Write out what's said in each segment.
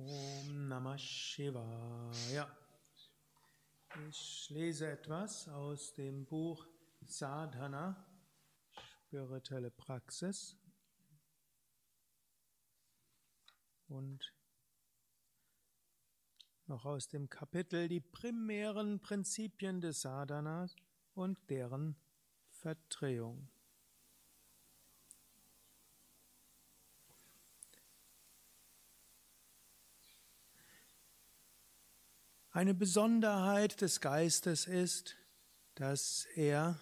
Om Namah Shivaya. Ich lese etwas aus dem Buch Sadhana, spirituelle Praxis. Und noch aus dem Kapitel die primären Prinzipien des Sadhanas und deren Verdrehung. Eine Besonderheit des Geistes ist, dass er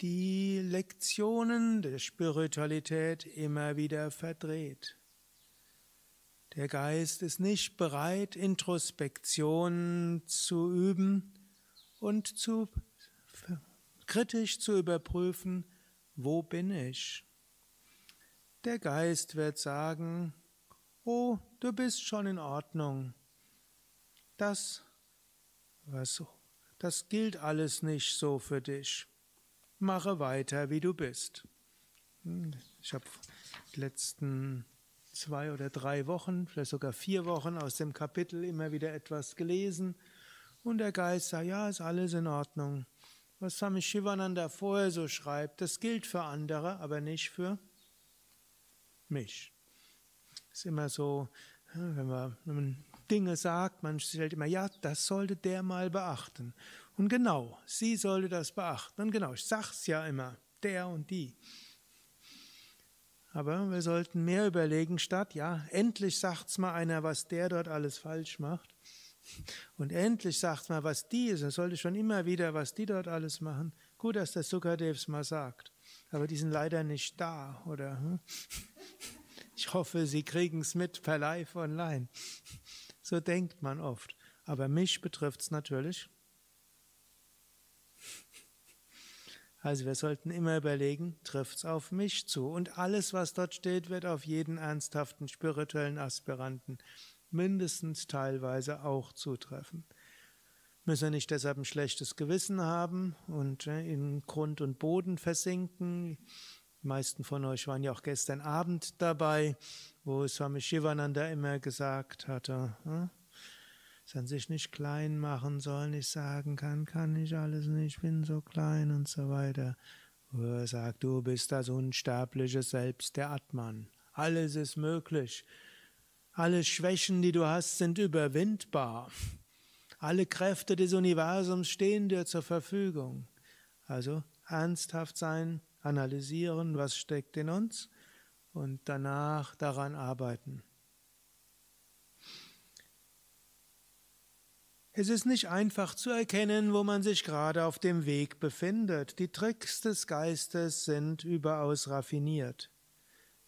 die Lektionen der Spiritualität immer wieder verdreht. Der Geist ist nicht bereit, Introspektion zu üben und zu kritisch zu überprüfen, wo bin ich? Der Geist wird sagen, oh, du bist schon in Ordnung. Das, was, das gilt alles nicht so für dich. Mache weiter, wie du bist. Hm, ich habe die letzten zwei oder drei Wochen, vielleicht sogar vier Wochen aus dem Kapitel immer wieder etwas gelesen und der Geist sagt, ja, ist alles in Ordnung. Was Swami Shivananda vorher so schreibt, das gilt für andere, aber nicht für mich. Ist immer so, man, wenn man Dinge sagt, man stellt immer, ja, das sollte der mal beachten. Und genau, sie sollte das beachten. Und genau, ich sag's ja immer, der und die. Aber wir sollten mehr überlegen, statt, ja, endlich sagt's mal einer, was der dort alles falsch macht. Und endlich sagt mal, was die ist. Er sollte schon immer wieder, was die dort alles machen. Gut, dass der Sukadevs mal sagt. Aber die sind leider nicht da, oder? Hm? Ich hoffe, Sie kriegen es mit per Live online. So denkt man oft. Aber mich betrifft es natürlich. Also wir sollten immer überlegen, trifft es auf mich zu? Und alles, was dort steht, wird auf jeden ernsthaften spirituellen Aspiranten mindestens teilweise auch zutreffen. Müssen wir nicht deshalb ein schlechtes Gewissen haben und äh, in Grund und Boden versinken. Die meisten von euch waren ja auch gestern Abend dabei wo Swami Shivananda immer gesagt hatte, hm, dass man sich nicht klein machen soll, nicht sagen kann, kann ich alles nicht, ich bin so klein und so weiter. Wo er sagt, du bist das unsterbliche Selbst, der Atman. Alles ist möglich. Alle Schwächen, die du hast, sind überwindbar. Alle Kräfte des Universums stehen dir zur Verfügung. Also ernsthaft sein, analysieren, was steckt in uns und danach daran arbeiten. Es ist nicht einfach zu erkennen, wo man sich gerade auf dem Weg befindet. Die Tricks des Geistes sind überaus raffiniert.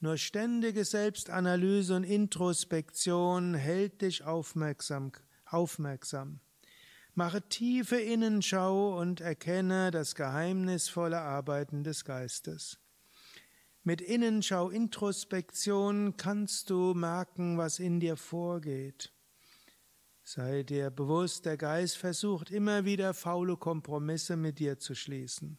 Nur ständige Selbstanalyse und Introspektion hält dich aufmerksam. aufmerksam. Mache tiefe Innenschau und erkenne das geheimnisvolle Arbeiten des Geistes. Mit Innenschau, Introspektion kannst du merken, was in dir vorgeht. Sei dir bewusst, der Geist versucht immer wieder faule Kompromisse mit dir zu schließen.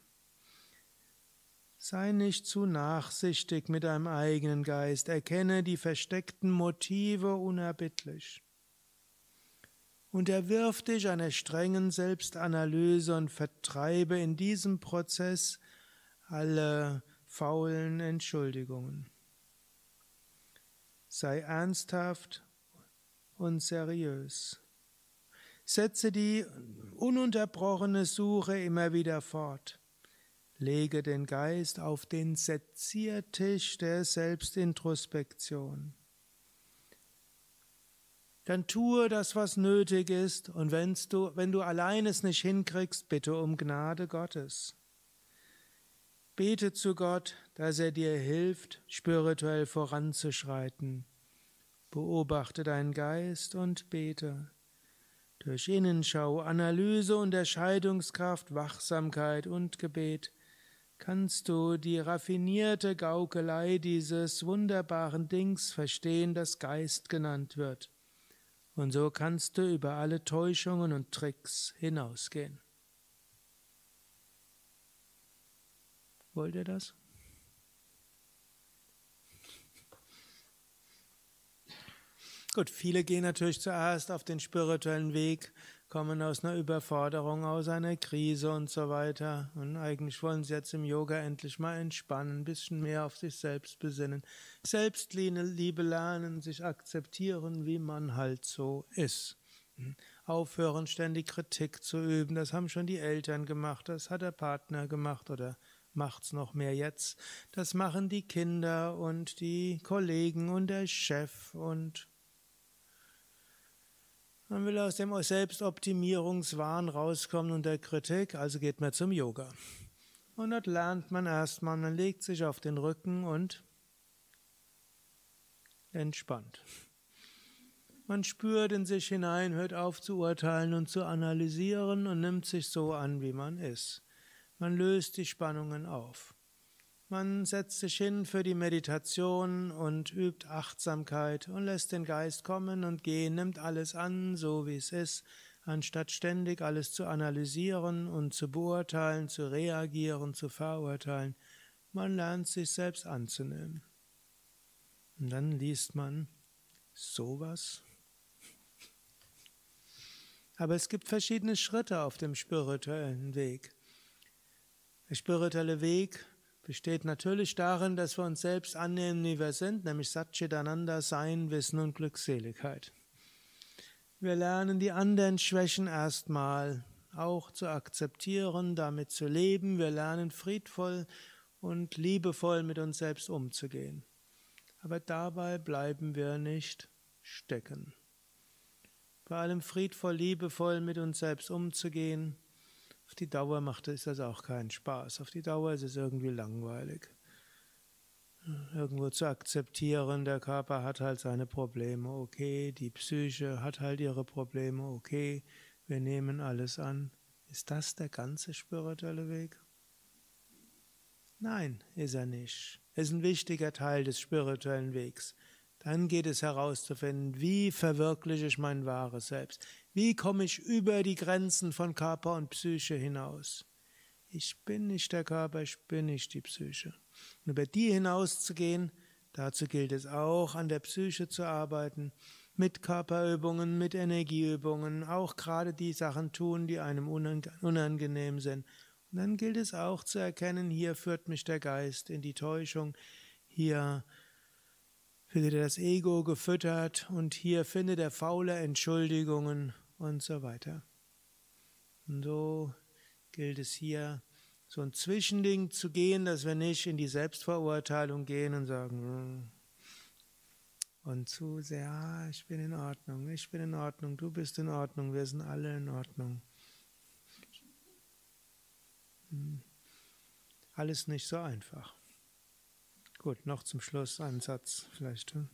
Sei nicht zu nachsichtig mit deinem eigenen Geist, erkenne die versteckten Motive unerbittlich. Unterwirf dich einer strengen Selbstanalyse und vertreibe in diesem Prozess alle faulen Entschuldigungen. Sei ernsthaft und seriös. Setze die ununterbrochene Suche immer wieder fort. Lege den Geist auf den Seziertisch der Selbstintrospektion. Dann tue das, was nötig ist, und wenn's du, wenn du allein es nicht hinkriegst, bitte um Gnade Gottes. Bete zu Gott, dass er dir hilft, spirituell voranzuschreiten. Beobachte deinen Geist und bete. Durch Innenschau, Analyse, Unterscheidungskraft, Wachsamkeit und Gebet kannst du die raffinierte Gaukelei dieses wunderbaren Dings verstehen, das Geist genannt wird. Und so kannst du über alle Täuschungen und Tricks hinausgehen. Wollt ihr das? Gut, viele gehen natürlich zuerst auf den spirituellen Weg, kommen aus einer Überforderung, aus einer Krise und so weiter. Und eigentlich wollen sie jetzt im Yoga endlich mal entspannen, ein bisschen mehr auf sich selbst besinnen, Selbstliebe lernen, sich akzeptieren, wie man halt so ist. Aufhören, ständig Kritik zu üben, das haben schon die Eltern gemacht, das hat der Partner gemacht oder macht's noch mehr jetzt. Das machen die Kinder und die Kollegen und der Chef und man will aus dem Selbstoptimierungswahn rauskommen und der Kritik, also geht man zum Yoga. Und dort lernt man erstmal, man legt sich auf den Rücken und entspannt. Man spürt in sich hinein, hört auf zu urteilen und zu analysieren und nimmt sich so an, wie man ist. Man löst die Spannungen auf. Man setzt sich hin für die Meditation und übt Achtsamkeit und lässt den Geist kommen und gehen, nimmt alles an, so wie es ist, anstatt ständig alles zu analysieren und zu beurteilen, zu reagieren, zu verurteilen. Man lernt sich selbst anzunehmen. Und dann liest man sowas. Aber es gibt verschiedene Schritte auf dem spirituellen Weg. Der spirituelle Weg besteht natürlich darin, dass wir uns selbst annehmen, wie wir sind, nämlich Satchitananda, Sein, Wissen und Glückseligkeit. Wir lernen die anderen Schwächen erstmal auch zu akzeptieren, damit zu leben. Wir lernen friedvoll und liebevoll mit uns selbst umzugehen. Aber dabei bleiben wir nicht stecken. Bei allem friedvoll, liebevoll mit uns selbst umzugehen, die Dauer macht es das auch keinen Spaß. Auf die Dauer ist es irgendwie langweilig. Irgendwo zu akzeptieren, der Körper hat halt seine Probleme, okay, die Psyche hat halt ihre Probleme, okay, wir nehmen alles an. Ist das der ganze spirituelle Weg? Nein, ist er nicht. Ist ein wichtiger Teil des spirituellen Wegs. Dann geht es herauszufinden, wie verwirkliche ich mein wahres Selbst? Wie komme ich über die Grenzen von Körper und Psyche hinaus? Ich bin nicht der Körper, ich bin nicht die Psyche. Und über die hinauszugehen, dazu gilt es auch, an der Psyche zu arbeiten, mit Körperübungen, mit Energieübungen, auch gerade die Sachen tun, die einem unangenehm sind. Und dann gilt es auch zu erkennen, hier führt mich der Geist in die Täuschung, hier findet er das Ego gefüttert und hier findet er faule Entschuldigungen und so weiter. Und so gilt es hier, so ein Zwischending zu gehen, dass wir nicht in die Selbstverurteilung gehen und sagen, hm, und zu sehr, ah, ich bin in Ordnung, ich bin in Ordnung, du bist in Ordnung, wir sind alle in Ordnung. Hm. Alles nicht so einfach. Gut, noch zum Schluss einen Satz vielleicht. Hm?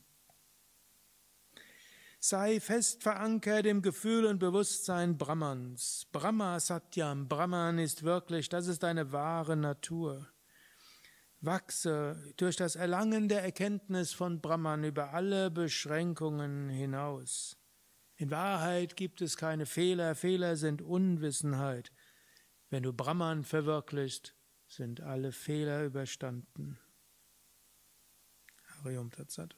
Sei fest verankert im Gefühl und Bewusstsein Brahmans. Brahma Satyam, Brahman ist wirklich, das ist deine wahre Natur. Wachse durch das Erlangen der Erkenntnis von Brahman über alle Beschränkungen hinaus. In Wahrheit gibt es keine Fehler, Fehler sind Unwissenheit. Wenn du Brahman verwirklichst, sind alle Fehler überstanden. Harium Tatsat.